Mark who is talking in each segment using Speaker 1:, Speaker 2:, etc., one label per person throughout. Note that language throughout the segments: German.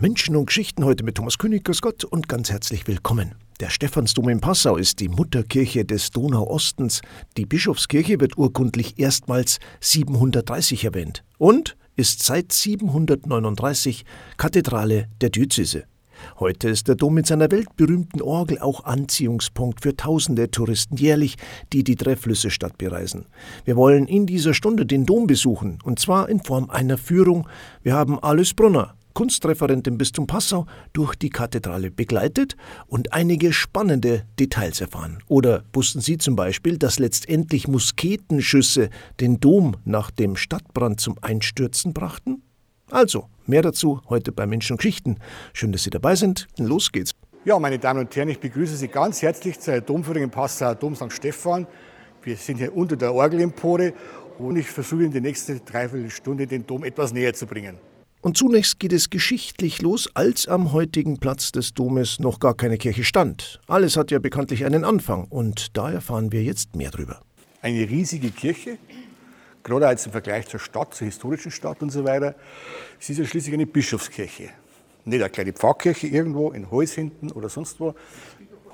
Speaker 1: Menschen und Geschichten heute mit Thomas König, grüß Gott und ganz herzlich willkommen. Der Stephansdom in Passau ist die Mutterkirche des Donauostens. Die Bischofskirche wird urkundlich erstmals 730 erwähnt und ist seit 739 Kathedrale der Diözese. Heute ist der Dom mit seiner weltberühmten Orgel auch Anziehungspunkt für tausende Touristen jährlich, die die Trefflüsse-Stadt bereisen. Wir wollen in dieser Stunde den Dom besuchen, und zwar in Form einer Führung. Wir haben Alice Brunner, Kunstreferent im Bistum Passau, durch die Kathedrale begleitet und einige spannende Details erfahren. Oder wussten Sie zum Beispiel, dass letztendlich Musketenschüsse den Dom nach dem Stadtbrand zum Einstürzen brachten? Also, mehr dazu heute bei Menschen und Geschichten. Schön, dass Sie dabei sind. Los geht's.
Speaker 2: Ja, meine Damen und Herren, ich begrüße Sie ganz herzlich zur Domführung im Passauer Dom St. Stephan. Wir sind hier unter der Orgelempore und ich versuche in die nächste Dreiviertelstunde den Dom etwas näher zu bringen.
Speaker 1: Und zunächst geht es geschichtlich los, als am heutigen Platz des Domes noch gar keine Kirche stand. Alles hat ja bekanntlich einen Anfang und da erfahren wir jetzt mehr drüber.
Speaker 2: Eine riesige Kirche, gerade als im Vergleich zur Stadt, zur historischen Stadt und so weiter. Sie ist ja schließlich eine Bischofskirche. Nicht eine kleine Pfarrkirche irgendwo in Holz hinten oder sonst wo.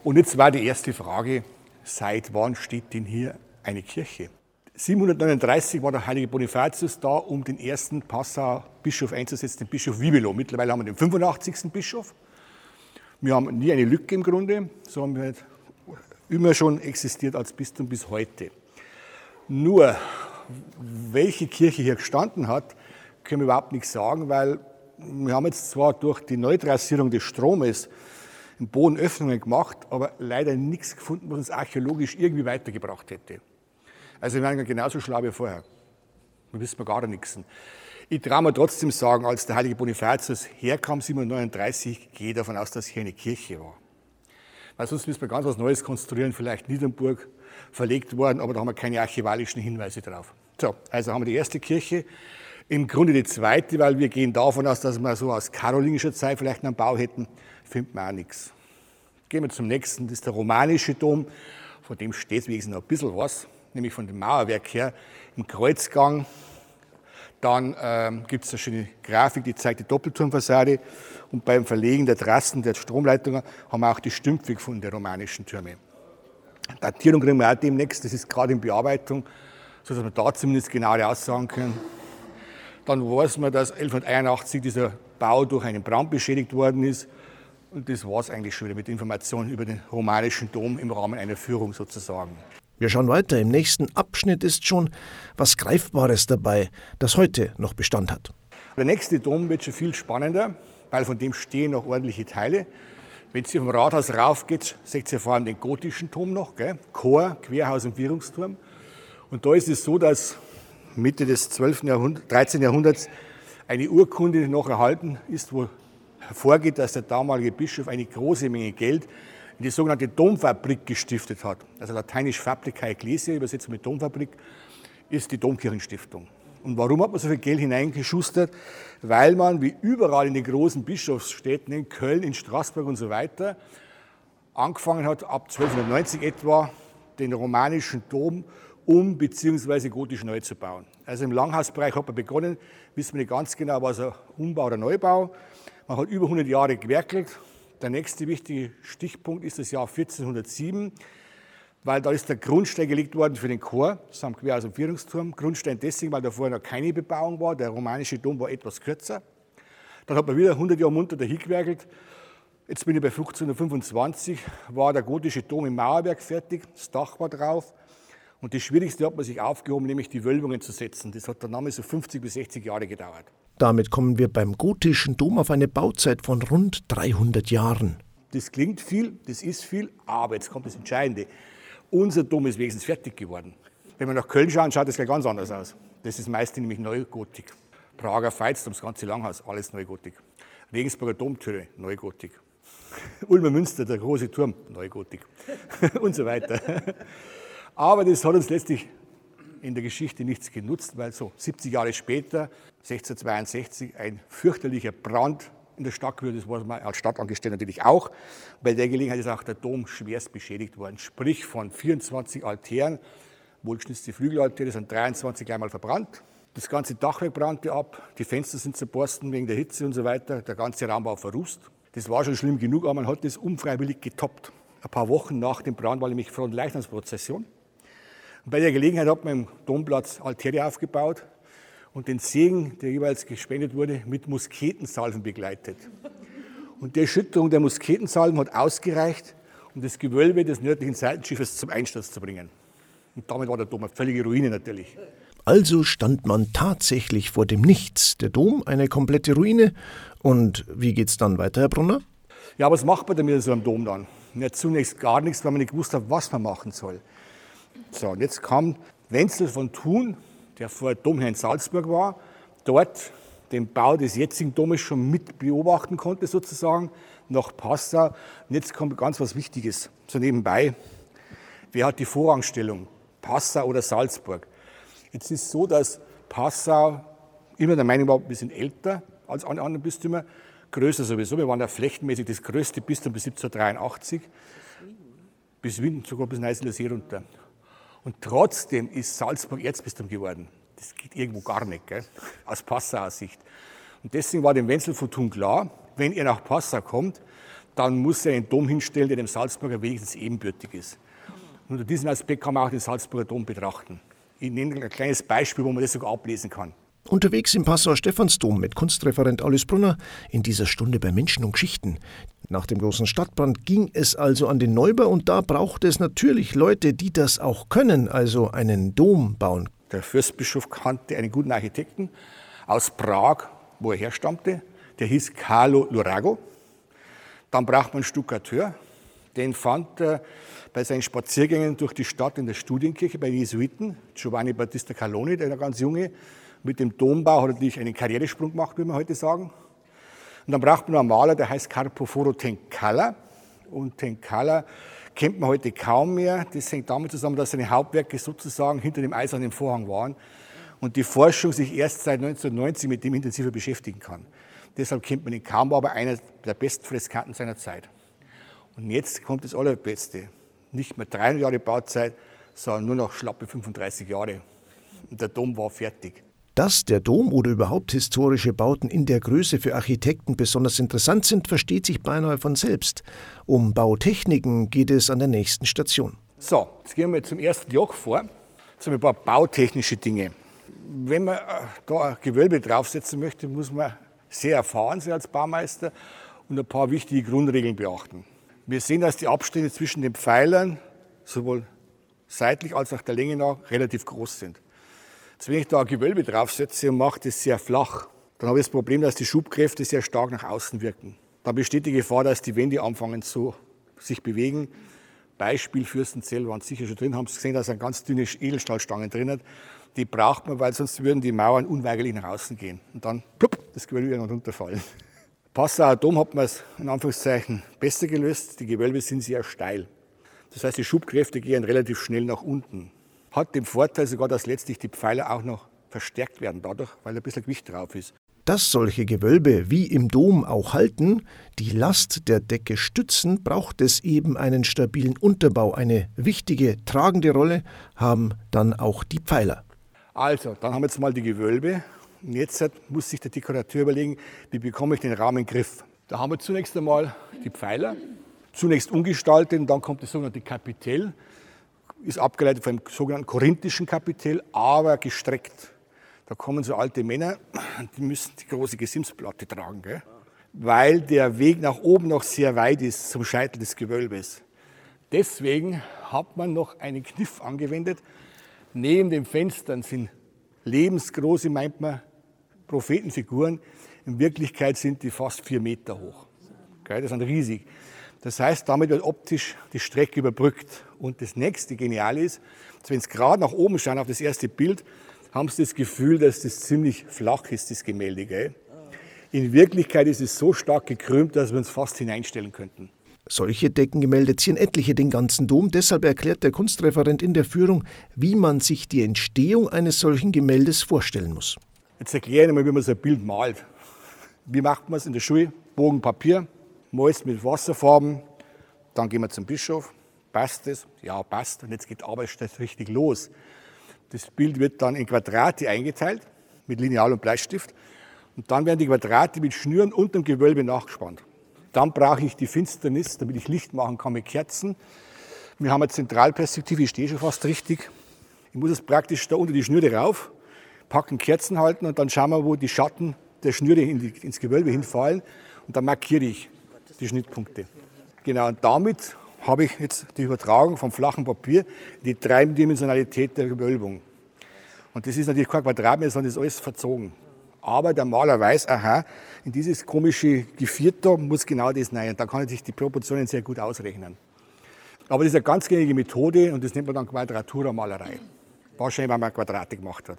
Speaker 2: Und jetzt war die erste Frage, seit wann steht denn hier eine Kirche? 739 war der heilige Bonifatius da, um den ersten Passauer Bischof einzusetzen, den Bischof Wibelo. Mittlerweile haben wir den 85. Bischof. Wir haben nie eine Lücke im Grunde, so haben wir immer schon existiert als Bistum bis heute. Nur, welche Kirche hier gestanden hat, können wir überhaupt nicht sagen, weil wir haben jetzt zwar durch die Neutrassierung des Stromes im Boden Öffnungen gemacht, aber leider nichts gefunden, was uns archäologisch irgendwie weitergebracht hätte. Also wir waren genauso schlau wie vorher. Da wissen wir gar nichts. Ich traue mir trotzdem sagen, als der heilige Bonifatius herkam, 739, gehe davon aus, dass hier eine Kirche war. Weil sonst müssen wir ganz was Neues konstruieren, vielleicht Niedernburg verlegt worden, aber da haben wir keine archivalischen Hinweise drauf. So, also haben wir die erste Kirche. Im Grunde die zweite, weil wir gehen davon aus, dass wir so aus karolingischer Zeit vielleicht einen Bau hätten, finden wir auch nichts. Gehen wir zum nächsten, das ist der romanische Dom. Von dem steht wenigstens noch ein bisschen was nämlich von dem Mauerwerk her, im Kreuzgang. Dann ähm, gibt es eine schöne Grafik, die zeigt die Doppelturmfassade. Und beim Verlegen der Trassen der Stromleitungen haben wir auch die Stümpfe der romanischen Türme. Datierung kriegen wir auch demnächst, das ist gerade in Bearbeitung, sodass wir da zumindest genauere Aussagen können. Dann weiß man, dass 1181 dieser Bau durch einen Brand beschädigt worden ist. Und das war es eigentlich schon wieder mit Informationen über den romanischen Dom im Rahmen einer Führung sozusagen.
Speaker 1: Wir schauen weiter. Im nächsten Abschnitt ist schon was Greifbares dabei, das heute noch Bestand hat.
Speaker 2: Der nächste Dom wird schon viel spannender, weil von dem stehen noch ordentliche Teile. Wenn Sie vom Rathaus raufgeht, seht ihr vor allem den gotischen Turm noch, gell? Chor, Querhaus und Wirrungsturm. Und da ist es so, dass Mitte des 12. Jahrhundert, 13. Jahrhunderts eine Urkunde noch erhalten ist, wo hervorgeht, dass der damalige Bischof eine große Menge Geld die sogenannte Domfabrik gestiftet hat. Also lateinisch Fabrica Ecclesia, übersetzt mit Domfabrik, ist die Domkirchenstiftung. Und warum hat man so viel Geld hineingeschustert? Weil man, wie überall in den großen Bischofsstädten, in Köln, in Straßburg und so weiter, angefangen hat, ab 1290 etwa, den romanischen Dom um bzw. gotisch neu zu bauen. Also im Langhausbereich hat man begonnen, wissen wir nicht ganz genau, was ein Umbau oder Neubau. Man hat über 100 Jahre gewerkelt, der nächste wichtige Stichpunkt ist das Jahr 1407, weil da ist der Grundstein gelegt worden für den Chor, samt Quer aus dem Vierungsturm. Grundstein deswegen, weil da vorher noch keine Bebauung war. Der romanische Dom war etwas kürzer. Dann hat man wieder 100 Jahre munter dahingewerkelt. Jetzt bin ich bei 1525, war der gotische Dom im Mauerwerk fertig, das Dach war drauf. Und das Schwierigste hat man sich aufgehoben, nämlich die Wölbungen zu setzen. Das hat dann damals so 50 bis 60 Jahre gedauert.
Speaker 1: Damit kommen wir beim gotischen Dom auf eine Bauzeit von rund 300 Jahren.
Speaker 2: Das klingt viel, das ist viel, aber jetzt kommt das Entscheidende. Unser Dom ist wenigstens fertig geworden. Wenn wir nach Köln schauen, schaut das gleich ganz anders aus. Das ist meist nämlich Neugotik. Prager Veitsdom, das ganze Langhaus, alles Neugotik. Regensburger Domtüre, Neugotik. Ulmer Münster, der große Turm, Neugotik. Und so weiter. Aber das hat uns letztlich in der Geschichte nichts genutzt, weil so 70 Jahre später, 1662, ein fürchterlicher Brand in der Stadt gewesen das war man als Stadtangestellter natürlich auch. Bei der Gelegenheit ist auch der Dom schwerst beschädigt worden, sprich von 24 Altären, wohlgeschnitzte Flügelaltäre, sind 23 einmal verbrannt. Das ganze Dachwerk brannte ab, die Fenster sind zerborsten wegen der Hitze und so weiter, der ganze Raum war verrußt. Das war schon schlimm genug, aber man hat das unfreiwillig getoppt. Ein paar Wochen nach dem Brand war nämlich Frontleichnamsprozession. Und bei der Gelegenheit hat man im Domplatz Altäre aufgebaut und den Segen, der jeweils gespendet wurde, mit Musketensalven begleitet. Und die Erschütterung der Musketensalven hat ausgereicht, um das Gewölbe des nördlichen Seitenschiffes zum Einsturz zu bringen. Und damit war der Dom eine völlige Ruine natürlich.
Speaker 1: Also stand man tatsächlich vor dem Nichts. Der Dom eine komplette Ruine. Und wie geht's dann weiter, Herr Brunner?
Speaker 2: Ja, was macht man damit so einem Dom dann? Ja, zunächst gar nichts, weil man nicht gewusst hat, was man machen soll. So, und jetzt kam Wenzel von Thun, der vorher Domherr in Salzburg war, dort den Bau des jetzigen Domes schon mit beobachten konnte, sozusagen, nach Passau. Und jetzt kommt ganz was Wichtiges, so nebenbei. Wer hat die Vorrangstellung? Passau oder Salzburg? Jetzt ist es so, dass Passau immer der Meinung war, wir sind älter als alle anderen Bistümer, größer sowieso. Wir waren ja flächenmäßig das größte Bistum bis 1783, bis Wien, sogar bis Neisseler See runter. Und trotzdem ist Salzburg Erzbistum geworden. Das geht irgendwo gar nicht, gell? aus Passauer Sicht. Und deswegen war dem Wenzel von Thun klar, wenn er nach Passau kommt, dann muss er einen Dom hinstellen, der dem Salzburger wenigstens ebenbürtig ist. Und unter diesem Aspekt kann man auch den Salzburger Dom betrachten. Ich nenne ein kleines Beispiel, wo man das sogar ablesen kann.
Speaker 1: Unterwegs im Passauer Stephansdom mit Kunstreferent Alice Brunner in dieser Stunde bei Menschen und Geschichten. Nach dem großen Stadtbrand ging es also an den Neubau und da braucht es natürlich Leute, die das auch können, also einen Dom bauen.
Speaker 2: Der Fürstbischof kannte einen guten Architekten aus Prag, wo er herstammte. Der hieß Carlo Lurago. Dann braucht man einen Stuckateur. Den fand er bei seinen Spaziergängen durch die Stadt in der Studienkirche bei Jesuiten, Giovanni Battista Caloni, der ganz junge, mit dem Dombau hat er natürlich einen Karrieresprung gemacht, würde man heute sagen. Und dann braucht man einen Maler, der heißt Carpoforo Tencala. Und Tencala kennt man heute kaum mehr. Das hängt damit zusammen, dass seine Hauptwerke sozusagen hinter dem eisernen Vorhang waren und die Forschung sich erst seit 1990 mit dem intensiver beschäftigen kann. Deshalb kennt man ihn kaum, aber einer der besten Freskanten seiner Zeit. Und jetzt kommt das Allerbeste. Nicht mehr 300 Jahre Bauzeit, sondern nur noch schlappe 35 Jahre. Und der Dom war fertig.
Speaker 1: Dass der Dom oder überhaupt historische Bauten in der Größe für Architekten besonders interessant sind, versteht sich beinahe von selbst. Um Bautechniken geht es an der nächsten Station.
Speaker 2: So, jetzt gehen wir zum ersten Joch vor. Jetzt haben wir ein paar bautechnische Dinge. Wenn man äh, da ein Gewölbe draufsetzen möchte, muss man sehr erfahren sein als Baumeister und ein paar wichtige Grundregeln beachten. Wir sehen, dass die Abstände zwischen den Pfeilern sowohl seitlich als auch der Länge nach relativ groß sind. Jetzt, wenn ich da ein Gewölbe draufsetze und mache das sehr flach, dann habe ich das Problem, dass die Schubkräfte sehr stark nach außen wirken. Da besteht die Gefahr, dass die Wände anfangen zu sich bewegen. Beispiel Fürstenzell waren sicher schon drin, haben Sie gesehen, da sind ganz dünne Edelstahlstangen drin. Die braucht man, weil sonst würden die Mauern unweigerlich nach außen gehen. Und dann, plupp, das Gewölbe wird runterfallen. Passauer Dom hat man es in Anführungszeichen besser gelöst. Die Gewölbe sind sehr steil. Das heißt, die Schubkräfte gehen relativ schnell nach unten hat den Vorteil sogar, dass letztlich die Pfeiler auch noch verstärkt werden dadurch, weil ein bisschen Gewicht drauf ist.
Speaker 1: Dass solche Gewölbe wie im Dom auch halten, die Last der Decke stützen, braucht es eben einen stabilen Unterbau. Eine wichtige tragende Rolle haben dann auch die Pfeiler.
Speaker 2: Also, dann haben wir jetzt mal die Gewölbe. Und jetzt muss sich der Dekorateur überlegen, wie bekomme ich den Rahmen in den Griff. Da haben wir zunächst einmal die Pfeiler, zunächst umgestaltet, dann kommt das sogenannte Kapitell ist abgeleitet vom sogenannten korinthischen Kapitell, aber gestreckt. Da kommen so alte Männer, die müssen die große Gesimsplatte tragen, gell? weil der Weg nach oben noch sehr weit ist zum Scheitel des Gewölbes. Deswegen hat man noch einen Kniff angewendet. Neben den Fenstern sind lebensgroße, meint man, Prophetenfiguren. In Wirklichkeit sind die fast vier Meter hoch. Das sind riesig. Das heißt, damit wird optisch die Strecke überbrückt. Und das nächste Geniale ist, wenn Sie gerade nach oben schauen auf das erste Bild, haben Sie das Gefühl, dass das ziemlich flach ist, das Gemälde. Gell? In Wirklichkeit ist es so stark gekrümmt, dass wir uns fast hineinstellen könnten.
Speaker 1: Solche Deckengemälde ziehen etliche den ganzen Dom. Deshalb erklärt der Kunstreferent in der Führung, wie man sich die Entstehung eines solchen Gemäldes vorstellen muss.
Speaker 2: Jetzt erkläre ich mal, wie man so ein Bild malt. Wie macht man es in der Schule? Bogen Papier, malst mit Wasserfarben, dann gehen wir zum Bischof. Passt es? Ja, passt. Und jetzt geht die Arbeit richtig los. Das Bild wird dann in Quadrate eingeteilt. mit Lineal und Bleistift. Und dann werden die Quadrate mit Schnüren unter dem Gewölbe nachgespannt. Dann brauche ich die Finsternis, damit ich Licht machen kann mit Kerzen. Wir haben eine Zentralperspektive, ich stehe schon fast richtig. Ich muss jetzt praktisch da unter die Schnüre rauf, packen Kerzen halten und dann schauen wir, wo die Schatten der Schnüre ins Gewölbe hinfallen. Und dann markiere ich die Schnittpunkte. Genau, und damit habe ich jetzt die Übertragung vom flachen Papier in die Dreidimensionalität der Gewölbung. Und das ist natürlich kein Quadratmeter, sondern das ist alles verzogen. Aber der Maler weiß, aha, in dieses komische Gevierter muss genau das rein. Und dann kann er sich die Proportionen sehr gut ausrechnen. Aber das ist eine ganz gängige Methode und das nennt man dann Quadraturmalerei. Wahrscheinlich, weil man Quadrate gemacht hat.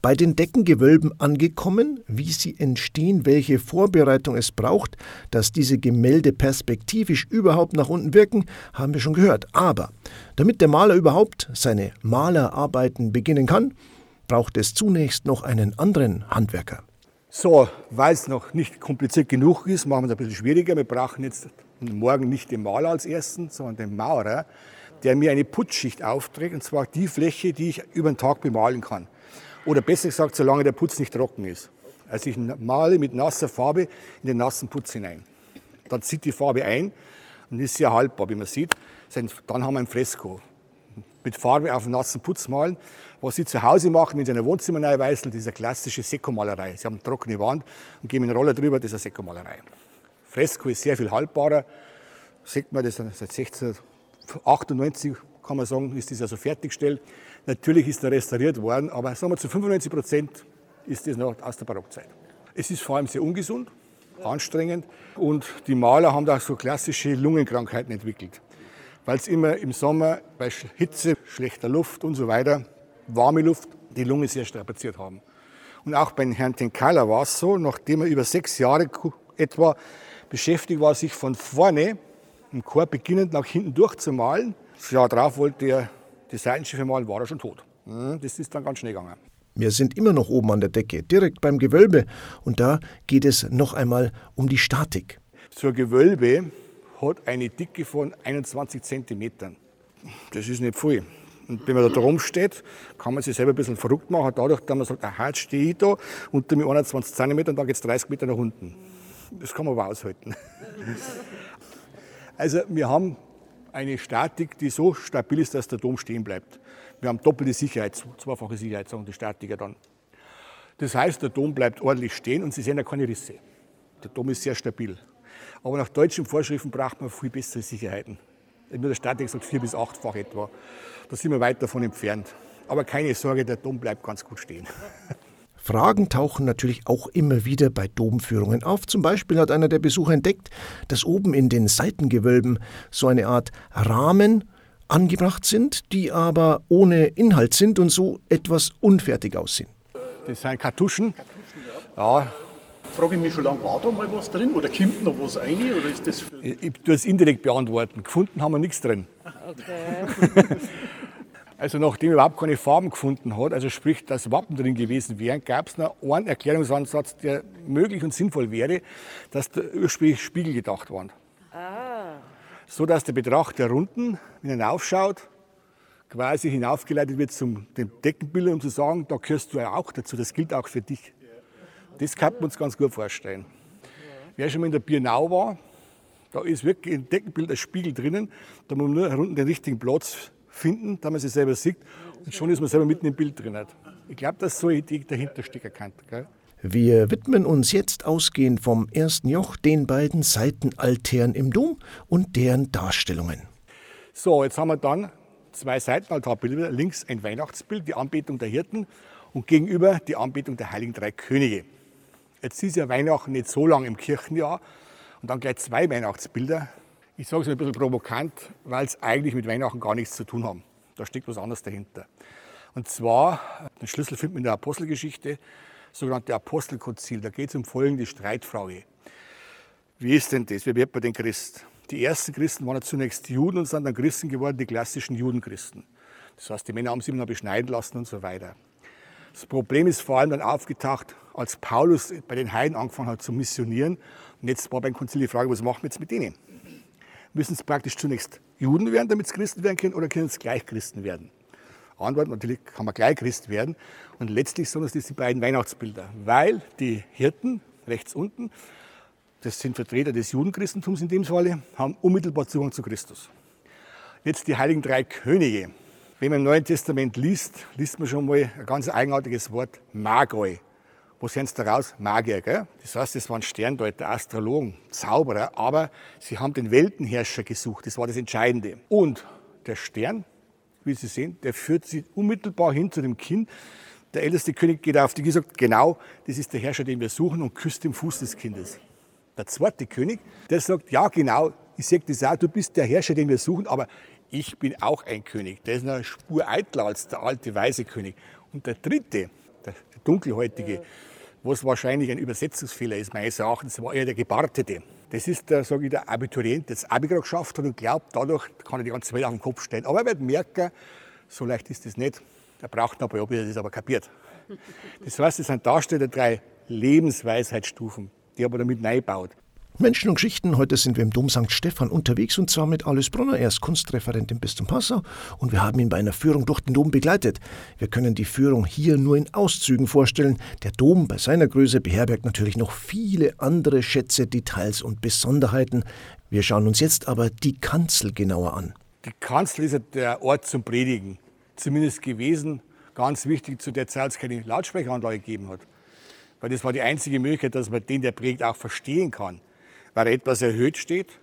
Speaker 1: Bei den Deckengewölben angekommen, wie sie entstehen, welche Vorbereitung es braucht, dass diese Gemälde perspektivisch überhaupt nach unten wirken, haben wir schon gehört. Aber damit der Maler überhaupt seine Malerarbeiten beginnen kann, braucht es zunächst noch einen anderen Handwerker.
Speaker 2: So, weil es noch nicht kompliziert genug ist, machen wir es ein bisschen schwieriger. Wir brauchen jetzt morgen nicht den Maler als ersten, sondern den Maurer, der mir eine Putzschicht aufträgt, und zwar die Fläche, die ich über den Tag bemalen kann. Oder besser gesagt, solange der Putz nicht trocken ist. Also ich male mit nasser Farbe in den nassen Putz hinein. Dann zieht die Farbe ein und ist sehr haltbar, wie man sieht. Dann haben wir ein Fresko. Mit Farbe auf nassen Putz malen was Sie zu Hause machen, wenn Sie ein Wohnzimmer neu weißeln, das ist eine klassische Sekomalerei. Sie haben eine trockene Wand und geben einen Roller drüber, das ist eine Sekomalerei. Fresko ist sehr viel haltbarer. Sieht man, das seit 1698, kann man sagen, ist das also fertiggestellt. Natürlich ist er restauriert worden, aber sagen wir zu 95 Prozent ist das noch aus der Barockzeit. Es ist vor allem sehr ungesund, anstrengend und die Maler haben da so klassische Lungenkrankheiten entwickelt. Weil es immer im Sommer bei Hitze, schlechter Luft und so weiter warme Luft die Lunge sehr strapaziert haben. Und auch beim Herrn Tenkala war es so, nachdem er über sechs Jahre etwa beschäftigt war, sich von vorne im Chor beginnend nach hinten durchzumalen. Das Jahr darauf wollte er die Seitenschiffe malen, war er schon tot. Hm, das ist dann ganz schnell gegangen.
Speaker 1: Wir sind immer noch oben an der Decke, direkt beim Gewölbe. Und da geht es noch einmal um die Statik.
Speaker 2: So ein Gewölbe hat eine Dicke von 21 Zentimetern. Das ist nicht viel. Und wenn man da drum steht, kann man sich selber ein bisschen verrückt machen, dadurch, dass man sagt, aha, jetzt stehe ich da unter mir 21 cm und dann geht es 30 Meter nach unten. Das kann man aber aushalten. Also wir haben eine Statik, die so stabil ist, dass der Dom stehen bleibt. Wir haben doppelte Sicherheit, zweifache Sicherheit, sagen die Statiker dann. Das heißt, der Dom bleibt ordentlich stehen und Sie sehen da keine Risse. Der Dom ist sehr stabil. Aber nach deutschen Vorschriften braucht man viel bessere Sicherheiten. Nur der Statik sagt vier bis achtfach etwa. Da sind wir weit davon entfernt. Aber keine Sorge, der Dom bleibt ganz gut stehen.
Speaker 1: Fragen tauchen natürlich auch immer wieder bei Domführungen auf. Zum Beispiel hat einer der Besucher entdeckt, dass oben in den Seitengewölben so eine Art Rahmen angebracht sind, die aber ohne Inhalt sind und so etwas unfertig aussehen.
Speaker 2: Das sind Kartuschen. Ja,
Speaker 3: frage ich mich schon lange, war da mal was drin oder kommt noch was rein? Oder ist das
Speaker 2: ich, ich tue es indirekt beantworten. Gefunden haben wir nichts drin. Okay. also nachdem er überhaupt keine Farben gefunden hat, also sprich, dass Wappen drin gewesen wären, gab es noch einen Erklärungsansatz, der möglich und sinnvoll wäre, dass da ursprünglich Spiegel gedacht waren. Ah. So dass der Betrachter unten, wenn er hinaufschaut, quasi hinaufgeleitet wird zum den Deckenbildern, um zu sagen, da gehörst du ja auch dazu, das gilt auch für dich. Das kann man uns ganz gut vorstellen. Wer schon mal in der Biennau war, da ist wirklich ein Deckenbild, ein Spiegel drinnen. Da muss man nur unten den richtigen Platz finden, da man sich selber sieht. Und schon ist man selber mitten im Bild drin. Ich glaube, dass so eine Idee dahinter kann. Gell?
Speaker 1: Wir widmen uns jetzt ausgehend vom ersten Joch den beiden Seitenaltären im Dom und deren Darstellungen.
Speaker 2: So, jetzt haben wir dann zwei Seitenaltarbilder. Links ein Weihnachtsbild, die Anbetung der Hirten und gegenüber die Anbetung der Heiligen Drei Könige. Jetzt ist ja Weihnachten nicht so lang im Kirchenjahr und dann gleich zwei Weihnachtsbilder. Ich sage es ein bisschen provokant, weil es eigentlich mit Weihnachten gar nichts zu tun haben. Da steckt was anderes dahinter. Und zwar, den Schlüssel findet man in der Apostelgeschichte, sogenannte Apostelkonzil. Da geht es um folgende Streitfrage. Wie ist denn das? Wie wird man den Christ? Die ersten Christen waren ja zunächst Juden und sind dann Christen geworden, die klassischen Judenchristen. Das heißt, die Männer haben sich immer noch beschneiden lassen und so weiter. Das Problem ist vor allem dann aufgetaucht, als Paulus bei den Heiden angefangen hat zu missionieren. Und jetzt war beim Konzil die Frage, was machen wir jetzt mit denen? Müssen es praktisch zunächst Juden werden, damit sie Christen werden können, oder können es gleich Christen werden? Antwort, natürlich kann man gleich Christ werden. Und letztlich sind es die beiden Weihnachtsbilder, weil die Hirten, rechts unten, das sind Vertreter des Judenchristentums in dem Falle, haben unmittelbar Zugang zu Christus. Jetzt die heiligen drei Könige. Wenn man im Neuen Testament liest, liest man schon mal ein ganz eigenartiges Wort, Magoi. Wo sind sie daraus? Magier, gell? Das heißt, das waren Sterndeuter, Astrologen, Zauberer, aber sie haben den Weltenherrscher gesucht. Das war das Entscheidende. Und der Stern, wie Sie sehen, der führt sie unmittelbar hin zu dem Kind. Der älteste König geht auf die gesagt, genau, das ist der Herrscher, den wir suchen und küsst den Fuß des Kindes. Der zweite König, der sagt, ja genau, ich sage das auch, du bist der Herrscher, den wir suchen, aber ich bin auch ein König. Der ist eine Spur eitler als der alte weise König. Und der dritte, der, der dunkelhäutige, was wahrscheinlich ein Übersetzungsfehler ist, meines Erachtens, war eher der Gebartete. Das ist der, sage ich, der Abiturient, der das Abi geschafft hat und glaubt, dadurch kann er die ganze Welt auf den Kopf stellen. Aber er wird merken, so leicht ist das nicht. Er braucht noch ein paar Jahre, bis er das aber kapiert. Das heißt, es sind Darsteller drei Lebensweisheitsstufen, die aber damit neu baut.
Speaker 1: Menschen und Geschichten. Heute sind wir im Dom St. Stephan unterwegs und zwar mit Alice Brunner. Er ist Kunstreferent im Bistum Passau und wir haben ihn bei einer Führung durch den Dom begleitet. Wir können die Führung hier nur in Auszügen vorstellen. Der Dom bei seiner Größe beherbergt natürlich noch viele andere Schätze, Details und Besonderheiten. Wir schauen uns jetzt aber die Kanzel genauer an.
Speaker 2: Die Kanzel ist ja der Ort zum Predigen. Zumindest gewesen. Ganz wichtig zu der Zeit, als es keine Lautsprecheranlage gegeben hat. Weil das war die einzige Möglichkeit, dass man den, der predigt, auch verstehen kann weil er etwas erhöht steht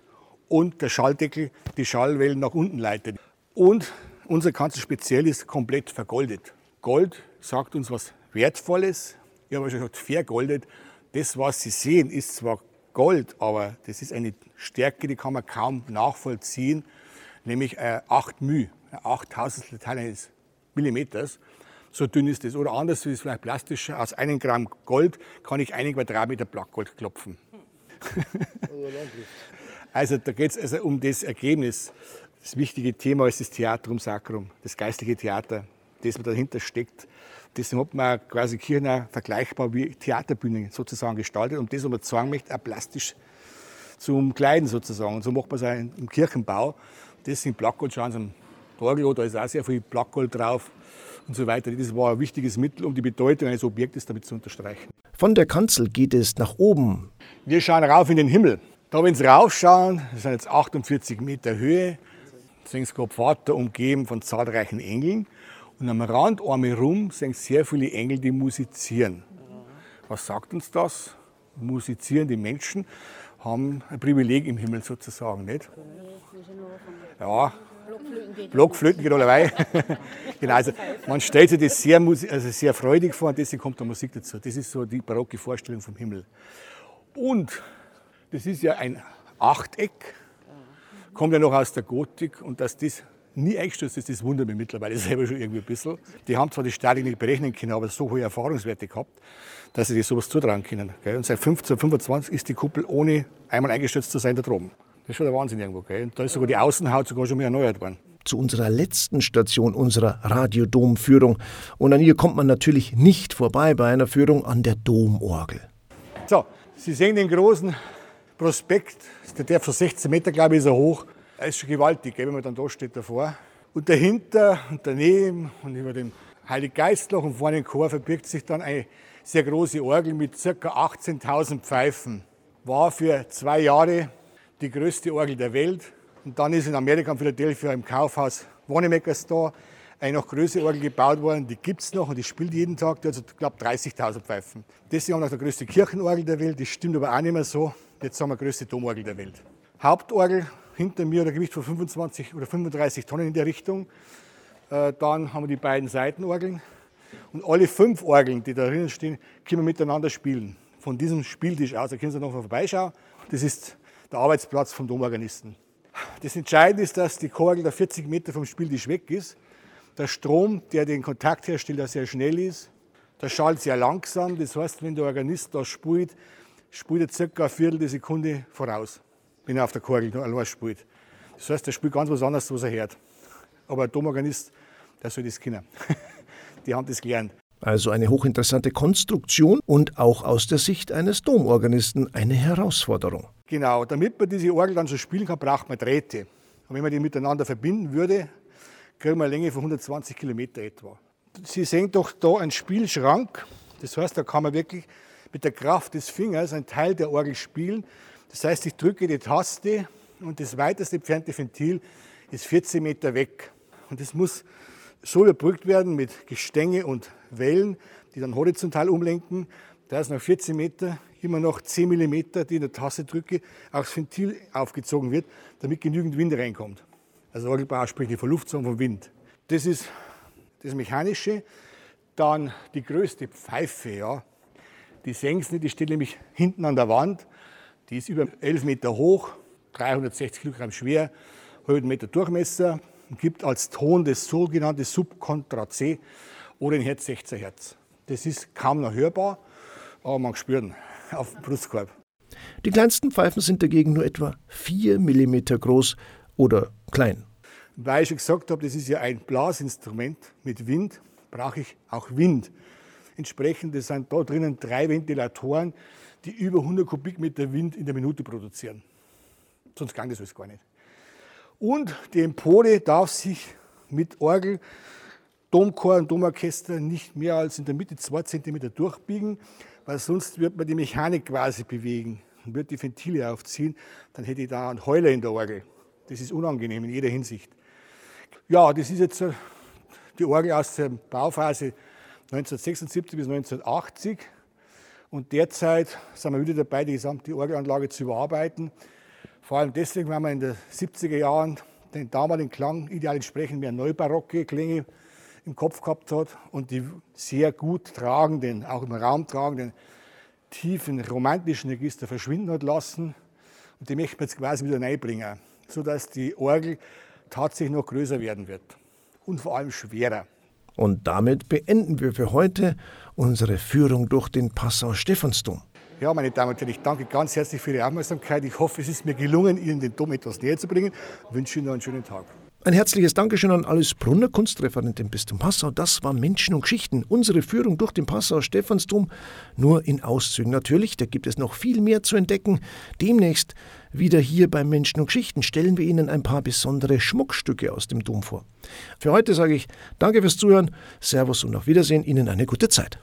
Speaker 2: und der Schalldeckel die Schallwellen nach unten leitet. Und unser Kanzel speziell ist komplett vergoldet. Gold sagt uns was Wertvolles. Ich habe schon gesagt, vergoldet. Das, was Sie sehen, ist zwar Gold, aber das ist eine Stärke, die kann man kaum nachvollziehen, nämlich 8 μ, 8000 Teil eines Millimeters. So dünn ist das. Oder anders ist es vielleicht plastischer. Aus einem Gramm Gold kann ich einen Quadratmeter Blattgold klopfen. also da geht es also um das Ergebnis. Das wichtige Thema ist das Theatrum Sacrum, das geistliche Theater, das man dahinter steckt. Deswegen hat man quasi Kirchen vergleichbar wie Theaterbühnen sozusagen gestaltet, um das, was man zeigen möchte, auch plastisch zu umkleiden sozusagen. Und so macht man es auch im Kirchenbau. Das sind Sie am Orgel, da ist auch sehr viel Blattgold drauf und so weiter. Das war ein wichtiges Mittel, um die Bedeutung eines Objektes damit zu unterstreichen.
Speaker 1: Von der Kanzel geht es nach oben.
Speaker 2: Wir schauen rauf in den Himmel. Da, wenn Sie raufschauen, das sind jetzt 48 Meter Höhe, sehen Sie Gott Vater umgeben von zahlreichen Engeln. Und am Rand rum sind sehr viele Engel, die musizieren. Was sagt uns das? Musizierende Menschen haben ein Privileg im Himmel sozusagen, nicht? Ja, Blockflöten geht allerweil. genau, also man stellt sich das sehr, also sehr freudig vor und deswegen kommt da Musik dazu. Das ist so die barocke Vorstellung vom Himmel. Und das ist ja ein Achteck, kommt ja noch aus der Gotik und dass das nie eingestellt ist, das wundert mich mittlerweile selber schon irgendwie ein bisschen. Die haben zwar die Statik nicht berechnen können, aber so hohe Erfahrungswerte gehabt, dass sie sich sowas zutrauen können. Und seit 1525 ist die Kuppel ohne einmal eingestürzt zu sein da droben. Das ist schon der Wahnsinn irgendwo. Gell? Und da ist sogar die Außenhaut sogar schon mehr erneuert worden.
Speaker 1: Zu unserer letzten Station unserer Radiodomführung. Und an ihr kommt man natürlich nicht vorbei bei einer Führung an der Domorgel.
Speaker 2: So, Sie sehen den großen Prospekt. Der darf so 16 Meter, glaube ich, ist er hoch. Er ist schon gewaltig, wenn man dann da steht davor. Und dahinter und daneben und über dem Heiliggeistloch und vorne im Chor verbirgt sich dann eine sehr große Orgel mit ca. 18.000 Pfeifen. War für zwei Jahre die größte Orgel der Welt. Und dann ist in Amerika, in Philadelphia, im Kaufhaus Wanamaker's da eine noch größere Orgel gebaut worden. Die gibt es noch und die spielt jeden Tag. Die hat, ich glaube, 30.000 Pfeifen. Das ist auch noch die größte Kirchenorgel der Welt. Das stimmt aber auch nicht mehr so. Jetzt haben wir die größte Domorgel der Welt. Hauptorgel hinter mir, ein Gewicht von 25 oder 35 Tonnen in der Richtung. Äh, dann haben wir die beiden Seitenorgeln. Und alle fünf Orgeln, die da drinnen stehen, können wir miteinander spielen. Von diesem Spieltisch aus, da können Sie noch mal vorbeischauen. Das ist der Arbeitsplatz vom Domorganisten. Das Entscheidende ist, dass die Chorgel da 40 Meter vom Spieltisch weg ist. Der Strom, der den Kontakt herstellt, sehr schnell ist. Der schallt sehr langsam. Das heißt, wenn der Organist da spielt, spielt er circa eine Viertel der Sekunde voraus, wenn er auf der Chorgel allein spielt. Das heißt, er spielt ganz was anderes, was er hört. Aber ein Domorganist, der soll das kennen. Die haben das gelernt.
Speaker 1: Also eine hochinteressante Konstruktion und auch aus der Sicht eines Domorganisten eine Herausforderung.
Speaker 2: Genau, damit man diese Orgel dann so spielen kann, braucht man Drähte. Und wenn man die miteinander verbinden würde, kriegen wir eine Länge von 120 Kilometer etwa. Sie sehen doch da einen Spielschrank. Das heißt, da kann man wirklich mit der Kraft des Fingers einen Teil der Orgel spielen. Das heißt, ich drücke die Taste und das weitest entfernte Ventil ist 14 Meter weg. Und das muss so überbrückt werden mit Gestänge und Wellen, die dann horizontal umlenken, da ist nach 14 Meter immer noch 10 Millimeter, die in der Tasse drücke, das Ventil aufgezogen wird, damit genügend Wind reinkommt. Also Orgelbauer spricht von Luft, sondern von Wind. Das ist das Mechanische. Dann die größte Pfeife, ja. Die Sengsne, die steht nämlich hinten an der Wand. Die ist über 11 Meter hoch, 360 Kilogramm schwer, 100 Meter Durchmesser und gibt als Ton das sogenannte Subkontra C oder ein Herz 16 Hertz. Das ist kaum noch hörbar, aber man spürt ihn auf dem Brustkorb.
Speaker 1: Die kleinsten Pfeifen sind dagegen nur etwa 4 mm groß oder klein.
Speaker 2: Weil ich schon gesagt habe, das ist ja ein Blasinstrument mit Wind, brauche ich auch Wind. Entsprechend sind da drinnen drei Ventilatoren, die über 100 Kubikmeter Wind in der Minute produzieren. Sonst kann das alles gar nicht. Und die Empore darf sich mit Orgel, Domchor und Domorchester nicht mehr als in der Mitte zwei Zentimeter durchbiegen, weil sonst wird man die Mechanik quasi bewegen und wird die Ventile aufziehen, dann hätte ich da einen Heuler in der Orgel. Das ist unangenehm in jeder Hinsicht. Ja, das ist jetzt die Orgel aus der Bauphase 1976 bis 1980. Und derzeit sind wir wieder dabei, die gesamte Orgelanlage zu überarbeiten. Vor allem deswegen, weil man in den 70er Jahren den damaligen Klang ideal entsprechend mehr neubarocke Klänge im Kopf gehabt hat und die sehr gut tragenden, auch im Raum tragenden, tiefen romantischen Register verschwinden hat lassen. Und die möchte man jetzt quasi wieder reinbringen, sodass die Orgel tatsächlich noch größer werden wird und vor allem schwerer.
Speaker 1: Und damit beenden wir für heute unsere Führung durch den Passau Stephansdom.
Speaker 2: Ja, meine Damen und Herren, ich danke ganz herzlich für Ihre Aufmerksamkeit. Ich hoffe, es ist mir gelungen, Ihnen den Dom etwas näher zu bringen. Ich wünsche Ihnen noch einen schönen Tag.
Speaker 1: Ein herzliches Dankeschön an Alice Brunner, Kunstreferent im Bistum Passau. Das war Menschen und Geschichten. Unsere Führung durch den Passauer Stephansdom. Nur in Auszügen natürlich. Da gibt es noch viel mehr zu entdecken. Demnächst wieder hier bei Menschen und Geschichten stellen wir Ihnen ein paar besondere Schmuckstücke aus dem Dom vor. Für heute sage ich Danke fürs Zuhören, Servus und auf Wiedersehen. Ihnen eine gute Zeit.